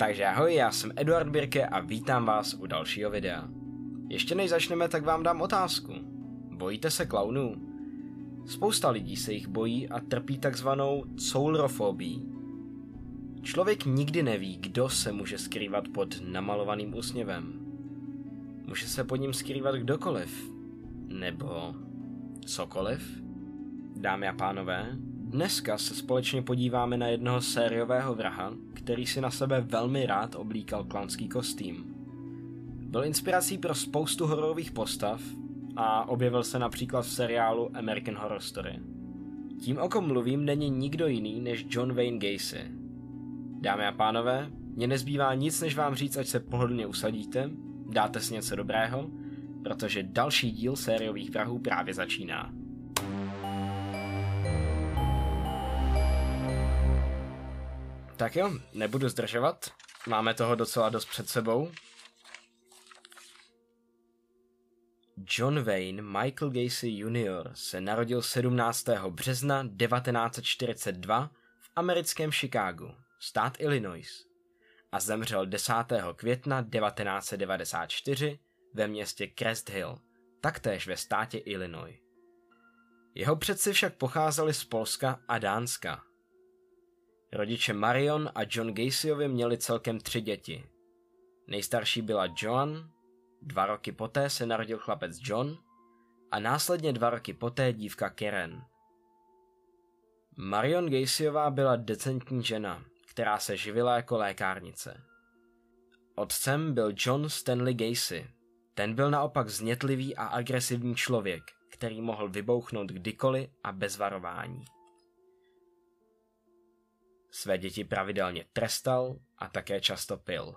Takže ahoj, já jsem Eduard Birke a vítám vás u dalšího videa. Ještě než začneme, tak vám dám otázku. Bojíte se klaunů? Spousta lidí se jich bojí a trpí takzvanou soulrofobii. Člověk nikdy neví, kdo se může skrývat pod namalovaným úsměvem. Může se pod ním skrývat kdokoliv. Nebo cokoliv. Dámy a pánové, dneska se společně podíváme na jednoho sériového vraha, který si na sebe velmi rád oblíkal klaunský kostým. Byl inspirací pro spoustu hororových postav a objevil se například v seriálu American Horror Story. Tím, o kom mluvím, není nikdo jiný než John Wayne Gacy. Dámy a pánové, mně nezbývá nic, než vám říct, ať se pohodlně usadíte, dáte si něco dobrého, protože další díl sériových vrahů právě začíná. Tak jo, nebudu zdržovat. Máme toho docela dost před sebou. John Wayne Michael Gacy Jr. se narodil 17. března 1942 v americkém Chicagu, stát Illinois, a zemřel 10. května 1994 ve městě Crest Hill, taktéž ve státě Illinois. Jeho předci však pocházeli z Polska a Dánska. Rodiče Marion a John Gacyovi měli celkem tři děti. Nejstarší byla Joan, dva roky poté se narodil chlapec John a následně dva roky poté dívka Karen. Marion Gacyová byla decentní žena, která se živila jako lékárnice. Otcem byl John Stanley Gacy. Ten byl naopak znětlivý a agresivní člověk, který mohl vybouchnout kdykoliv a bez varování. Své děti pravidelně trestal a také často pil.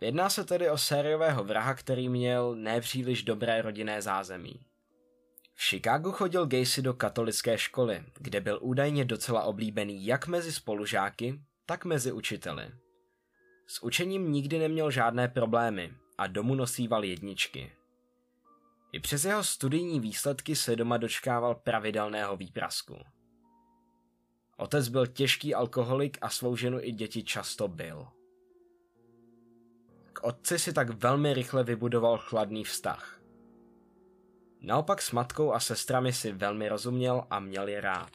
Jedná se tedy o sériového vraha, který měl nepříliš dobré rodinné zázemí. V Chicagu chodil Gacy do katolické školy, kde byl údajně docela oblíbený jak mezi spolužáky, tak mezi učiteli. S učením nikdy neměl žádné problémy a domů nosíval jedničky. I přes jeho studijní výsledky se doma dočkával pravidelného výprasku. Otec byl těžký alkoholik a svou ženu i děti často byl. K otci si tak velmi rychle vybudoval chladný vztah. Naopak s matkou a sestrami si velmi rozuměl a měl je rád.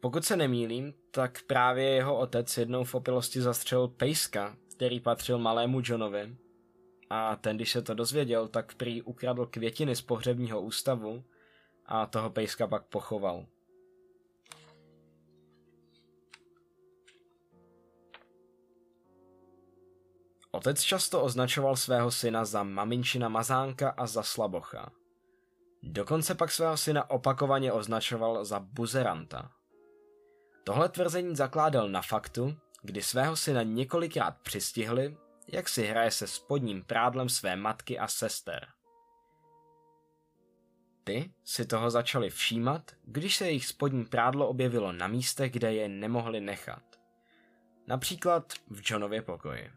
Pokud se nemýlím, tak právě jeho otec jednou v opilosti zastřelil pejska, který patřil malému Johnovi. A ten, když se to dozvěděl, tak prý ukradl květiny z pohřebního ústavu a toho pejska pak pochoval. Otec často označoval svého syna za maminčina mazánka a za slabocha. Dokonce pak svého syna opakovaně označoval za buzeranta. Tohle tvrzení zakládal na faktu, kdy svého syna několikrát přistihli, jak si hraje se spodním prádlem své matky a sester. Ty si toho začali všímat, když se jejich spodní prádlo objevilo na místech, kde je nemohli nechat. Například v Johnově pokoji.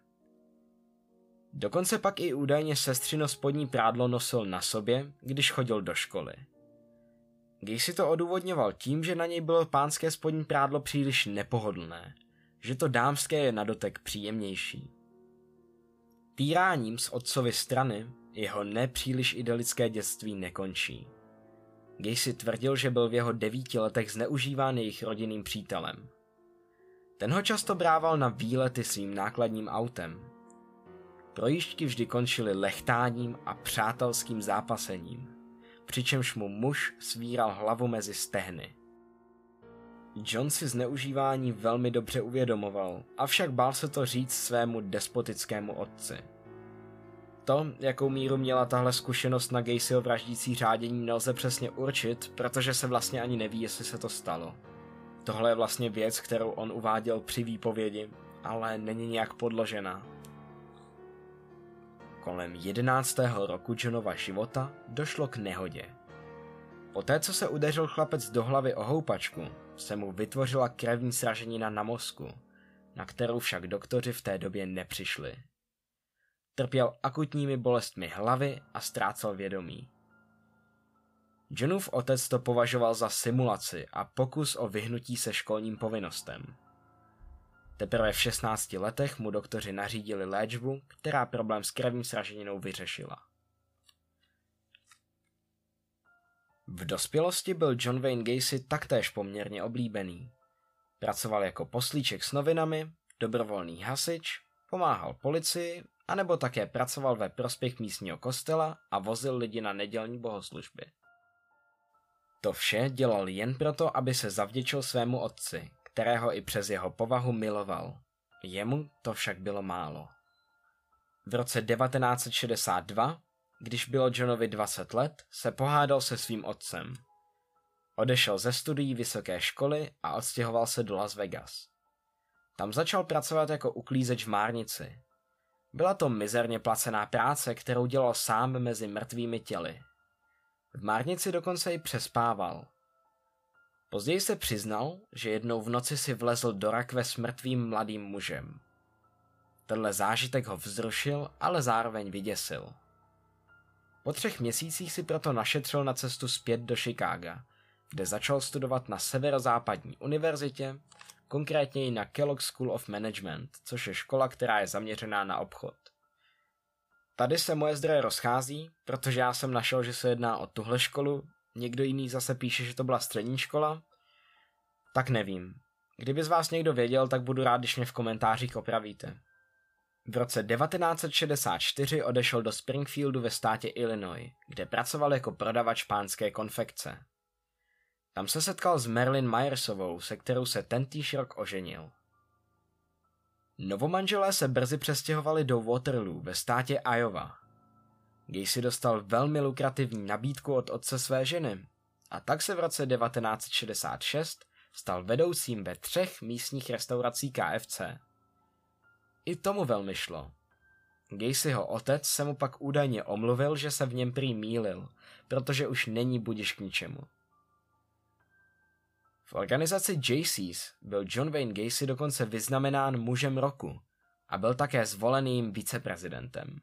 Dokonce pak i údajně sestřino spodní prádlo nosil na sobě, když chodil do školy. Gay si to odůvodňoval tím, že na něj bylo pánské spodní prádlo příliš nepohodlné, že to dámské je na dotek příjemnější. Týráním z otcovy strany jeho nepříliš idylické dětství nekončí. Gay si tvrdil, že byl v jeho devíti letech zneužíván jejich rodinným přítelem. Ten ho často brával na výlety svým nákladním autem, Projížďky vždy končily lechtáním a přátelským zápasením, přičemž mu muž svíral hlavu mezi stehny. John si zneužívání velmi dobře uvědomoval, avšak bál se to říct svému despotickému otci. To, jakou míru měla tahle zkušenost na Gacyho vraždící řádění, nelze přesně určit, protože se vlastně ani neví, jestli se to stalo. Tohle je vlastně věc, kterou on uváděl při výpovědi, ale není nějak podložená. Kolem 11. roku Johnova života došlo k nehodě. Poté, co se udeřil chlapec do hlavy o houpačku, se mu vytvořila krevní sraženina na mozku, na kterou však doktoři v té době nepřišli. Trpěl akutními bolestmi hlavy a ztrácel vědomí. Johnův otec to považoval za simulaci a pokus o vyhnutí se školním povinnostem. Teprve v 16 letech mu doktoři nařídili léčbu, která problém s krevní sraženinou vyřešila. V dospělosti byl John Wayne Gacy taktéž poměrně oblíbený. Pracoval jako poslíček s novinami, dobrovolný hasič, pomáhal policii, anebo také pracoval ve prospěch místního kostela a vozil lidi na nedělní bohoslužby. To vše dělal jen proto, aby se zavděčil svému otci, kterého i přes jeho povahu miloval. Jemu to však bylo málo. V roce 1962, když bylo Johnovi 20 let, se pohádal se svým otcem. Odešel ze studií vysoké školy a odstěhoval se do Las Vegas. Tam začal pracovat jako uklízeč v márnici. Byla to mizerně placená práce, kterou dělal sám mezi mrtvými těly. V márnici dokonce i přespával. Později se přiznal, že jednou v noci si vlezl do rakve s mrtvým mladým mužem. Tenhle zážitek ho vzrušil, ale zároveň vyděsil. Po třech měsících si proto našetřil na cestu zpět do Chicaga, kde začal studovat na severozápadní univerzitě, konkrétně i na Kellogg School of Management, což je škola, která je zaměřená na obchod. Tady se moje zdroje rozchází, protože já jsem našel, že se jedná o tuhle školu, někdo jiný zase píše, že to byla střední škola, tak nevím. Kdyby z vás někdo věděl, tak budu rád, když mě v komentářích opravíte. V roce 1964 odešel do Springfieldu ve státě Illinois, kde pracoval jako prodavač pánské konfekce. Tam se setkal s Marilyn Myersovou, se kterou se tentýž rok oženil. Novomanželé se brzy přestěhovali do Waterloo ve státě Iowa. Gacy dostal velmi lukrativní nabídku od otce své ženy a tak se v roce 1966 stal vedoucím ve třech místních restaurací KFC. I tomu velmi šlo. Gacyho otec se mu pak údajně omluvil, že se v něm prý mýlil, protože už není budiš k ničemu. V organizaci JCs byl John Wayne Gacy dokonce vyznamenán mužem roku a byl také zvoleným viceprezidentem.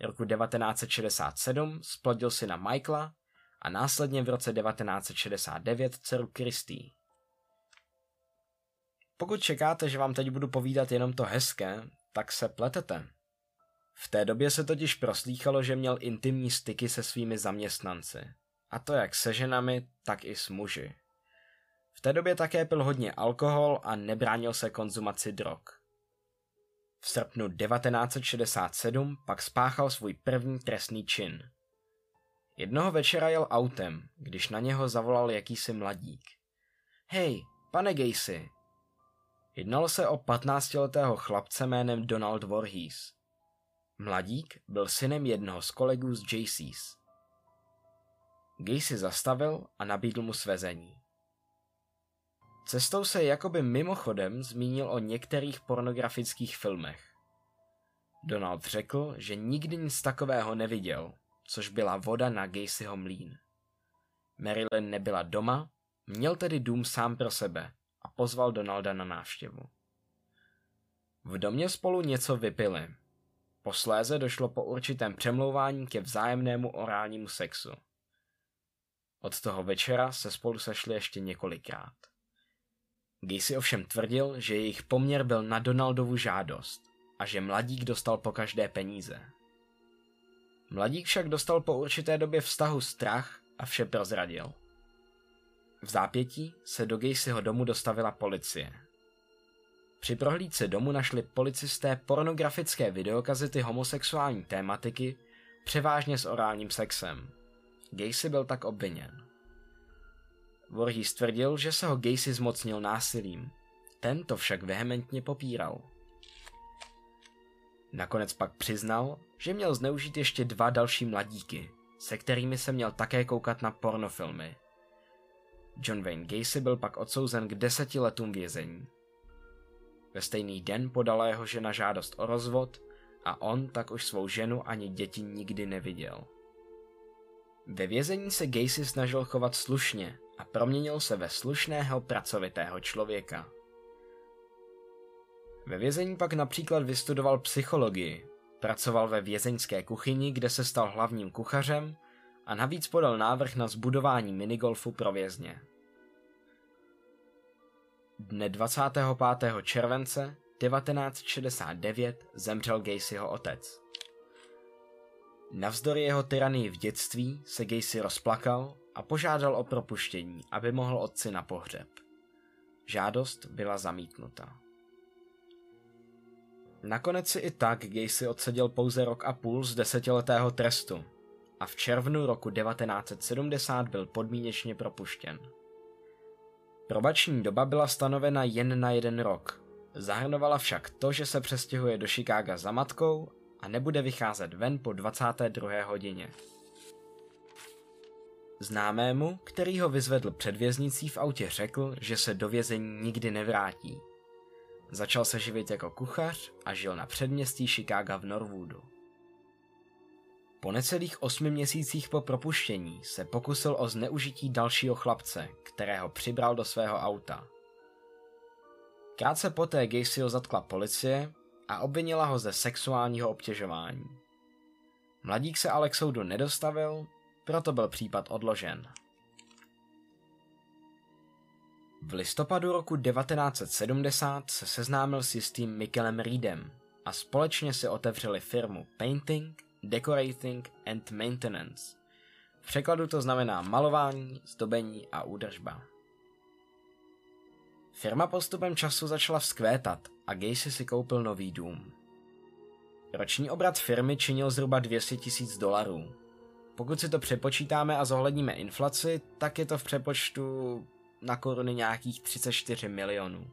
Roku 1967 splodil syna Michaela a následně v roce 1969 dceru Christy. Pokud čekáte, že vám teď budu povídat jenom to hezké, tak se pletete. V té době se totiž proslýchalo, že měl intimní styky se svými zaměstnanci. A to jak se ženami, tak i s muži. V té době také pil hodně alkohol a nebránil se konzumaci drog. Srpnu 1967 pak spáchal svůj první trestný čin. Jednoho večera jel autem, když na něho zavolal jakýsi mladík. Hej, pane Gacy. Jednalo se o 15-letého chlapce jménem Donald Voorhees. Mladík byl synem jednoho z kolegů z JC's. Gacy zastavil a nabídl mu svezení. Cestou se jakoby mimochodem zmínil o některých pornografických filmech. Donald řekl, že nikdy nic takového neviděl, což byla voda na Gacyho mlín. Marilyn nebyla doma, měl tedy dům sám pro sebe a pozval Donalda na návštěvu. V domě spolu něco vypili. Posléze došlo po určitém přemlouvání ke vzájemnému orálnímu sexu. Od toho večera se spolu sešli ještě několikrát. Gacy ovšem tvrdil, že jejich poměr byl na Donaldovu žádost a že mladík dostal po každé peníze. Mladík však dostal po určité době vztahu strach a vše prozradil. V zápětí se do Gacyho domu dostavila policie. Při prohlídce domu našli policisté pornografické videokazety homosexuální tématiky, převážně s orálním sexem. Gacy byl tak obviněn. Voorhees tvrdil, že se ho Gacy zmocnil násilím. Ten to však vehementně popíral. Nakonec pak přiznal, že měl zneužít ještě dva další mladíky, se kterými se měl také koukat na pornofilmy. John Wayne Gacy byl pak odsouzen k deseti letům vězení. Ve stejný den podala jeho žena žádost o rozvod a on tak už svou ženu ani děti nikdy neviděl. Ve vězení se Gacy snažil chovat slušně a proměnil se ve slušného pracovitého člověka. Ve vězení pak například vystudoval psychologii, pracoval ve vězeňské kuchyni, kde se stal hlavním kuchařem a navíc podal návrh na zbudování minigolfu pro vězně. Dne 25. července 1969 zemřel Gacyho otec. Navzdory jeho tyranii v dětství se Gacy rozplakal a požádal o propuštění, aby mohl otci na pohřeb. Žádost byla zamítnuta. Nakonec si i tak Gacy odseděl pouze rok a půl z desetiletého trestu a v červnu roku 1970 byl podmínečně propuštěn. Probační doba byla stanovena jen na jeden rok. Zahrnovala však to, že se přestěhuje do Chicaga za matkou a nebude vycházet ven po 22. hodině. Známému, který ho vyzvedl před věznicí v autě řekl, že se do vězení nikdy nevrátí. Začal se živit jako kuchař a žil na předměstí Chicaga v Norwoodu. Po necelých osmi měsících po propuštění se pokusil o zneužití dalšího chlapce, kterého přibral do svého auta. Krátce poté Gacy zatkla policie a obvinila ho ze sexuálního obtěžování. Mladík se ale k soudu nedostavil, proto byl případ odložen. V listopadu roku 1970 se seznámil s jistým Mikelem Reedem a společně si otevřeli firmu Painting, Decorating and Maintenance. V překladu to znamená malování, zdobení a údržba. Firma postupem času začala vzkvétat a Gacy si koupil nový dům. Roční obrat firmy činil zhruba 200 tisíc dolarů. Pokud si to přepočítáme a zohledníme inflaci, tak je to v přepočtu na koruny nějakých 34 milionů.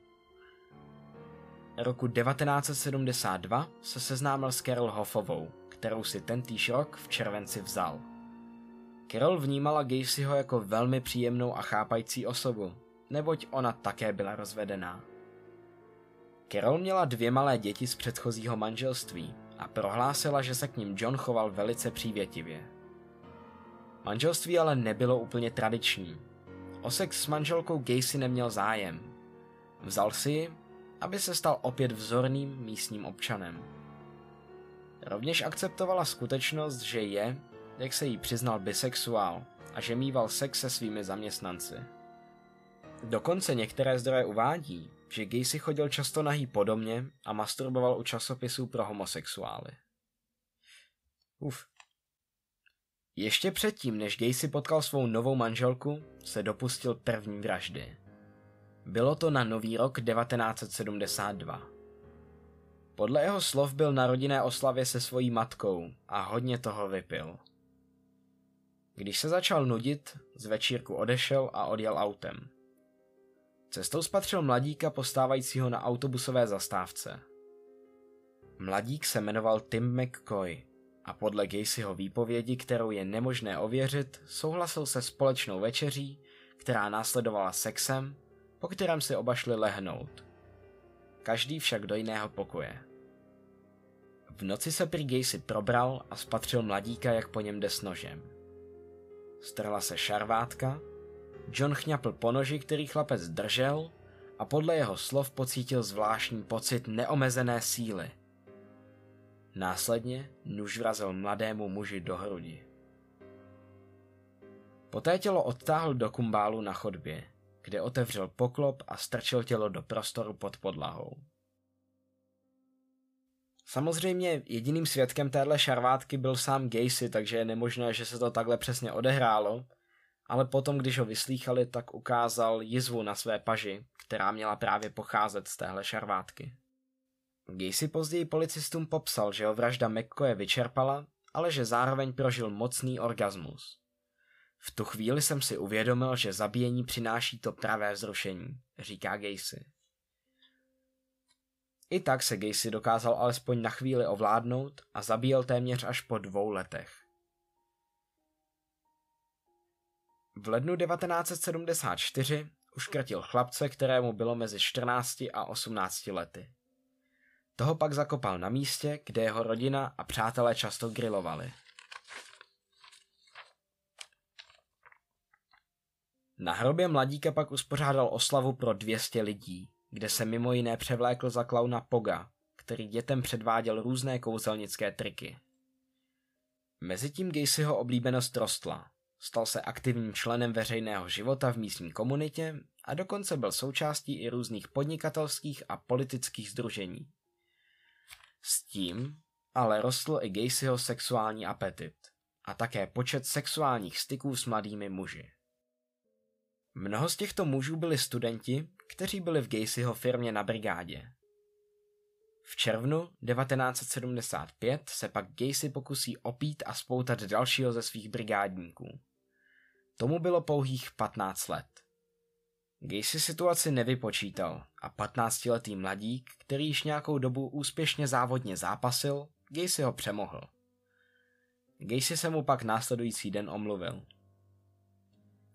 Roku 1972 se seznámil s Carol Hoffovou, kterou si tentýž rok v červenci vzal. Carol vnímala Gacyho jako velmi příjemnou a chápající osobu, neboť ona také byla rozvedená. Carol měla dvě malé děti z předchozího manželství a prohlásila, že se k ním John choval velice přívětivě. Manželství ale nebylo úplně tradiční. O sex s manželkou Gacy neměl zájem. Vzal si ji, aby se stal opět vzorným místním občanem. Rovněž akceptovala skutečnost, že je, jak se jí přiznal, bisexuál a že mýval sex se svými zaměstnanci. Dokonce některé zdroje uvádí, že Gacy chodil často nahý po domě a masturboval u časopisů pro homosexuály. Uf. Ještě předtím, než Gacy potkal svou novou manželku, se dopustil první vraždy. Bylo to na nový rok 1972. Podle jeho slov byl na rodinné oslavě se svojí matkou a hodně toho vypil. Když se začal nudit, z večírku odešel a odjel autem. Cestou spatřil mladíka postávajícího na autobusové zastávce. Mladík se jmenoval Tim McCoy a podle Gacyho výpovědi, kterou je nemožné ověřit, souhlasil se společnou večeří, která následovala sexem, po kterém si oba šli lehnout. Každý však do jiného pokoje. V noci se prý Gacy probral a spatřil mladíka, jak po něm jde s nožem. Strhla se šarvátka John chňapl po noži, který chlapec držel a podle jeho slov pocítil zvláštní pocit neomezené síly. Následně nůž vrazil mladému muži do hrudi. Poté tělo odtáhl do kumbálu na chodbě, kde otevřel poklop a strčil tělo do prostoru pod podlahou. Samozřejmě jediným svědkem téhle šarvátky byl sám Gacy, takže je nemožné, že se to takhle přesně odehrálo, ale potom, když ho vyslýchali, tak ukázal jizvu na své paži, která měla právě pocházet z téhle šarvátky. Gacy později policistům popsal, že ho vražda McCoye vyčerpala, ale že zároveň prožil mocný orgasmus. V tu chvíli jsem si uvědomil, že zabíjení přináší to pravé vzrušení, říká Gacy. I tak se Gacy dokázal alespoň na chvíli ovládnout a zabíjel téměř až po dvou letech. V lednu 1974 uškrtil chlapce, kterému bylo mezi 14 a 18 lety. Toho pak zakopal na místě, kde jeho rodina a přátelé často grilovali. Na hrobě mladíka pak uspořádal oslavu pro 200 lidí, kde se mimo jiné převlékl za klauna Poga, který dětem předváděl různé kouzelnické triky. Mezitím Gacyho oblíbenost rostla Stal se aktivním členem veřejného života v místní komunitě a dokonce byl součástí i různých podnikatelských a politických združení. S tím ale rostl i Gacyho sexuální apetit a také počet sexuálních styků s mladými muži. Mnoho z těchto mužů byli studenti, kteří byli v Gacyho firmě na brigádě. V červnu 1975 se pak Gacy pokusí opít a spoutat dalšího ze svých brigádníků. Tomu bylo pouhých 15 let. Gacy situaci nevypočítal a 15-letý mladík, který již nějakou dobu úspěšně závodně zápasil, Gacy ho přemohl. Gacy se mu pak následující den omluvil.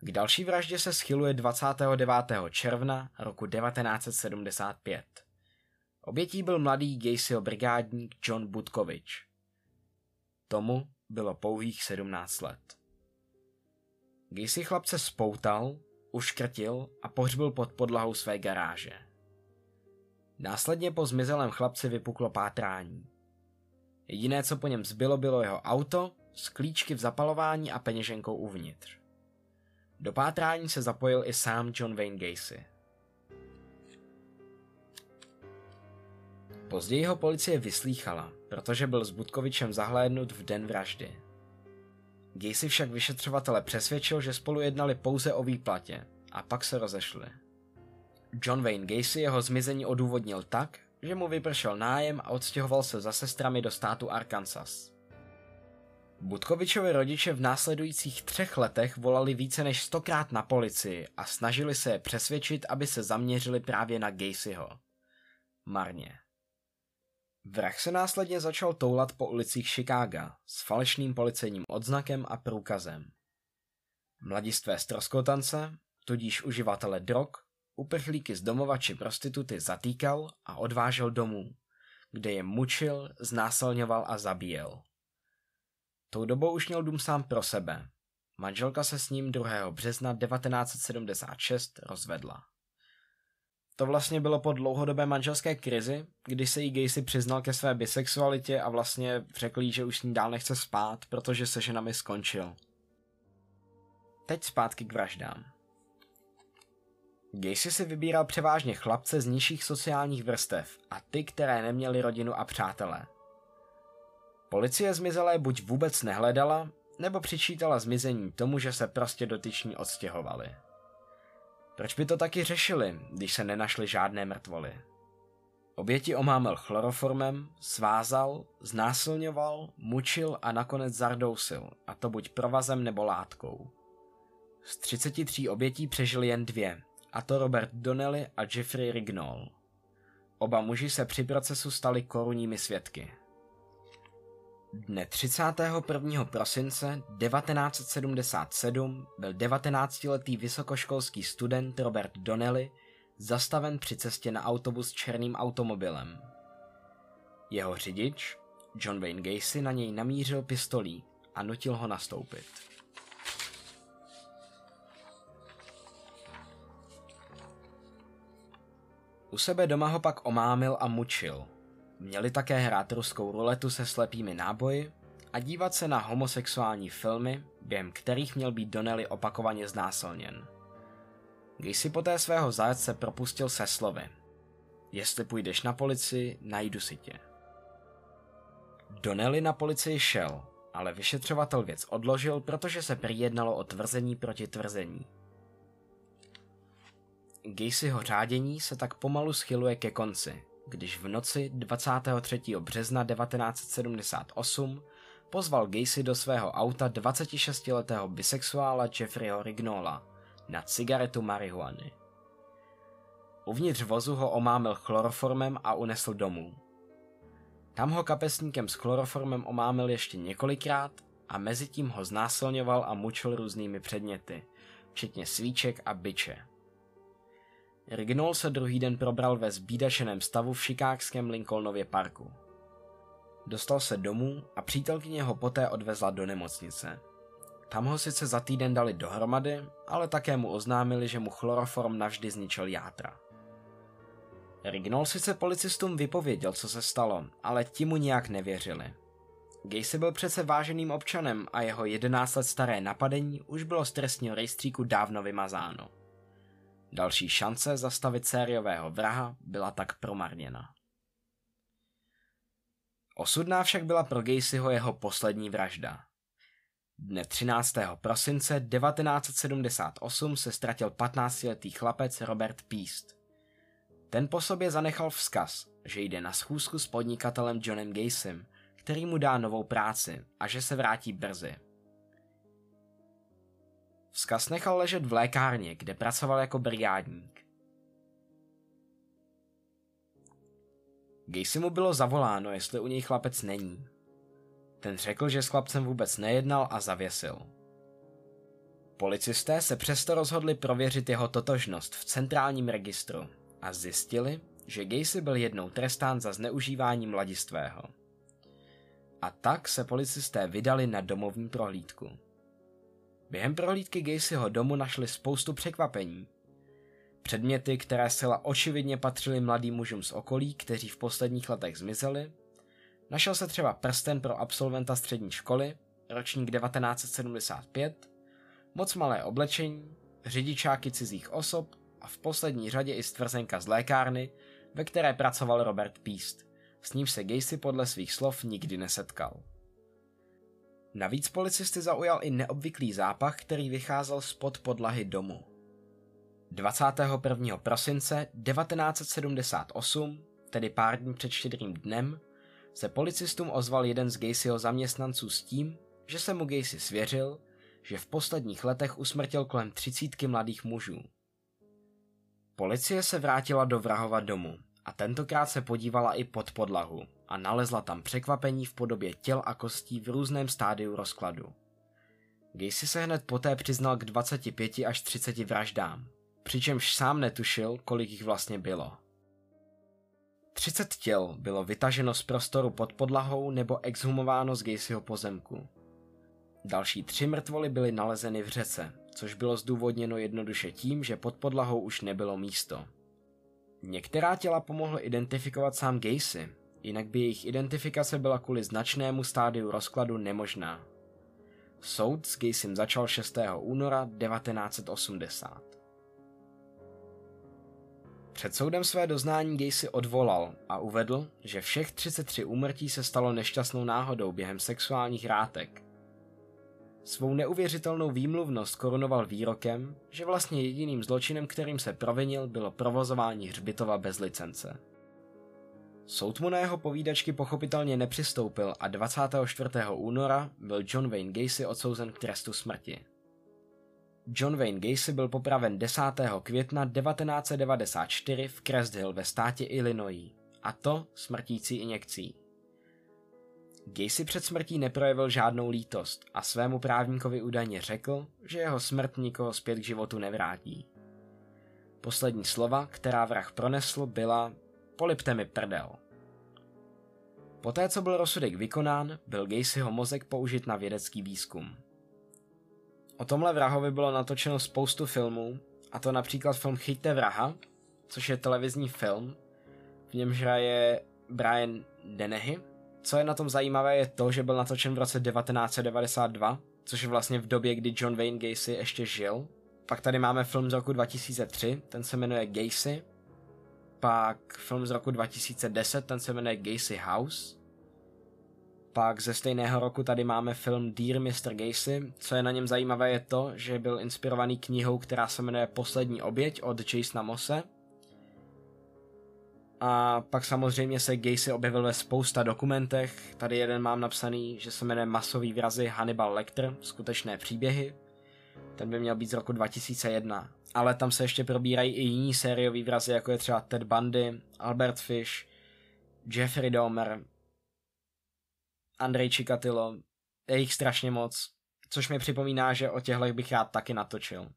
K další vraždě se schyluje 29. června roku 1975. Obětí byl mladý Gacyho brigádník John Budkovič. Tomu bylo pouhých 17 let. Gacy chlapce spoutal, uškrtil a pohřbil pod podlahou své garáže. Následně po zmizelém chlapci vypuklo pátrání. Jediné, co po něm zbylo, bylo jeho auto s klíčky v zapalování a peněženkou uvnitř. Do pátrání se zapojil i sám John Wayne Gacy. Později ho policie vyslýchala, protože byl s Budkovičem zahlédnut v den vraždy. Gacy však vyšetřovatele přesvědčil, že spolu jednali pouze o výplatě a pak se rozešli. John Wayne Gacy jeho zmizení odůvodnil tak, že mu vypršel nájem a odstěhoval se za sestrami do státu Arkansas. Budkovičovi rodiče v následujících třech letech volali více než stokrát na policii a snažili se je přesvědčit, aby se zaměřili právě na Gacyho. Marně. Vrah se následně začal toulat po ulicích Chicaga s falešným policejním odznakem a průkazem. Mladistvé stroskotance, tudíž uživatele drog, uprchlíky z domova či prostituty zatýkal a odvážel domů, kde je mučil, znásilňoval a zabíjel. Tou dobou už měl dům sám pro sebe. Manželka se s ním 2. března 1976 rozvedla. To vlastně bylo po dlouhodobé manželské krizi, kdy se jí Gacy přiznal ke své bisexualitě a vlastně řekl jí, že už s ní dál nechce spát, protože se ženami skončil. Teď zpátky k vraždám. Gacy si vybíral převážně chlapce z nižších sociálních vrstev a ty, které neměly rodinu a přátelé. Policie zmizelé buď vůbec nehledala, nebo přičítala zmizení tomu, že se prostě dotyční odstěhovali. Proč by to taky řešili, když se nenašly žádné mrtvoly? Oběti omámel chloroformem, svázal, znásilňoval, mučil a nakonec zardousil, a to buď provazem nebo látkou. Z 33 obětí přežili jen dvě, a to Robert Donnelly a Jeffrey Rignall. Oba muži se při procesu stali korunními svědky. Dne 31. prosince 1977 byl 19-letý vysokoškolský student Robert Donnelly zastaven při cestě na autobus černým automobilem. Jeho řidič, John Wayne Gacy, na něj namířil pistolí a nutil ho nastoupit. U sebe doma ho pak omámil a mučil – Měli také hrát ruskou ruletu se slepými náboji a dívat se na homosexuální filmy, během kterých měl být Donnelly opakovaně znásilněn. Když si poté svého zajatce propustil se slovy. Jestli půjdeš na policii, najdu si tě. Donnelly na policii šel, ale vyšetřovatel věc odložil, protože se přijednalo o tvrzení proti tvrzení. Gacyho řádění se tak pomalu schyluje ke konci když v noci 23. března 1978 pozval Gacy do svého auta 26-letého bisexuála Jeffreyho Rignola na cigaretu marihuany. Uvnitř vozu ho omámil chloroformem a unesl domů. Tam ho kapesníkem s chloroformem omámil ještě několikrát a mezi tím ho znásilňoval a mučil různými předměty, včetně svíček a byče. Rignol se druhý den probral ve zbídačeném stavu v šikákském Lincolnově parku. Dostal se domů a přítelkyně ho poté odvezla do nemocnice. Tam ho sice za týden dali dohromady, ale také mu oznámili, že mu chloroform navždy zničil játra. Rignol sice policistům vypověděl, co se stalo, ale ti mu nějak nevěřili. Gacy byl přece váženým občanem a jeho 11 let staré napadení už bylo z trestního rejstříku dávno vymazáno. Další šance zastavit sériového vraha byla tak promarněna. Osudná však byla pro Gacyho jeho poslední vražda. Dne 13. prosince 1978 se ztratil 15-letý chlapec Robert Peast. Ten po sobě zanechal vzkaz, že jde na schůzku s podnikatelem Johnem Gacym, který mu dá novou práci a že se vrátí brzy. Vzkaz nechal ležet v lékárně, kde pracoval jako brigádník. Gacy mu bylo zavoláno, jestli u něj chlapec není. Ten řekl, že s chlapcem vůbec nejednal a zavěsil. Policisté se přesto rozhodli prověřit jeho totožnost v centrálním registru a zjistili, že Gacy byl jednou trestán za zneužívání mladistvého. A tak se policisté vydali na domovní prohlídku. Během prohlídky Gacyho domu našli spoustu překvapení. Předměty, které zcela očividně patřily mladým mužům z okolí, kteří v posledních letech zmizeli. Našel se třeba prsten pro absolventa střední školy, ročník 1975, moc malé oblečení, řidičáky cizích osob a v poslední řadě i stvrzenka z lékárny, ve které pracoval Robert Peast. S ním se Gacy podle svých slov nikdy nesetkal. Navíc policisty zaujal i neobvyklý zápach, který vycházel spod podlahy domu. 21. prosince 1978, tedy pár dní před štědrým dnem, se policistům ozval jeden z Gacyho zaměstnanců s tím, že se mu Gacy svěřil, že v posledních letech usmrtil kolem třicítky mladých mužů. Policie se vrátila do vrahova domu a tentokrát se podívala i pod podlahu a nalezla tam překvapení v podobě těl a kostí v různém stádiu rozkladu. Gacy se hned poté přiznal k 25 až 30 vraždám, přičemž sám netušil, kolik jich vlastně bylo. 30 těl bylo vytaženo z prostoru pod podlahou nebo exhumováno z Gacyho pozemku. Další tři mrtvoly byly nalezeny v řece, což bylo zdůvodněno jednoduše tím, že pod podlahou už nebylo místo. Některá těla pomohly identifikovat sám Gacy, jinak by jejich identifikace byla kvůli značnému stádiu rozkladu nemožná. Soud s Gacym začal 6. února 1980. Před soudem své doznání Gacy odvolal a uvedl, že všech 33 úmrtí se stalo nešťastnou náhodou během sexuálních rátek Svou neuvěřitelnou výmluvnost korunoval výrokem, že vlastně jediným zločinem, kterým se provinil, bylo provozování hřbitova bez licence. Soud mu na jeho povídačky pochopitelně nepřistoupil a 24. února byl John Wayne Gacy odsouzen k trestu smrti. John Wayne Gacy byl popraven 10. května 1994 v Crest Hill ve státě Illinois, a to smrtící injekcí. Gacy před smrtí neprojevil žádnou lítost a svému právníkovi údajně řekl, že jeho smrt nikoho zpět k životu nevrátí. Poslední slova, která vrah pronesl, byla polipte mi prdel. Poté, co byl rozsudek vykonán, byl Gacyho mozek použit na vědecký výzkum. O tomhle vrahovi bylo natočeno spoustu filmů, a to například film Chyťte vraha, což je televizní film, v němž hraje Brian Dennehy, co je na tom zajímavé je to, že byl natočen v roce 1992, což je vlastně v době, kdy John Wayne Gacy ještě žil. Pak tady máme film z roku 2003, ten se jmenuje Gacy. Pak film z roku 2010, ten se jmenuje Gacy House. Pak ze stejného roku tady máme film Dear Mr. Gacy. Co je na něm zajímavé je to, že byl inspirovaný knihou, která se jmenuje Poslední oběť od Jasona Mosse a pak samozřejmě se Gacy objevil ve spousta dokumentech. Tady jeden mám napsaný, že se jmenuje Masový vrazy Hannibal Lecter, skutečné příběhy. Ten by měl být z roku 2001. Ale tam se ještě probírají i jiní sériový vrazy, jako je třeba Ted Bundy, Albert Fish, Jeffrey Dahmer, Andrej Čikatilo. Je jich strašně moc, což mi připomíná, že o těchto bych rád taky natočil.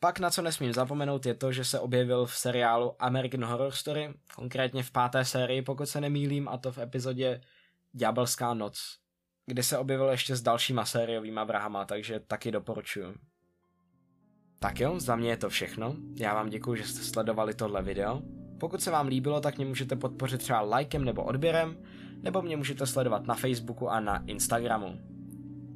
Pak na co nesmím zapomenout je to, že se objevil v seriálu American Horror Story, konkrétně v páté sérii, pokud se nemýlím, a to v epizodě Ďábelská noc, kde se objevil ještě s dalšíma sériovýma vrahama, takže taky doporučuju. Tak jo, za mě je to všechno. Já vám děkuji, že jste sledovali tohle video. Pokud se vám líbilo, tak mě můžete podpořit třeba lajkem nebo odběrem, nebo mě můžete sledovat na Facebooku a na Instagramu.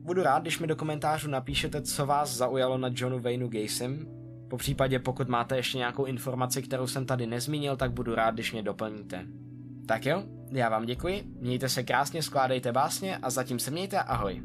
Budu rád, když mi do komentářů napíšete, co vás zaujalo na Johnu Wayneu Gacym. Po případě, pokud máte ještě nějakou informaci, kterou jsem tady nezmínil, tak budu rád, když mě doplníte. Tak jo, já vám děkuji, mějte se krásně, skládejte básně a zatím se mějte, ahoj.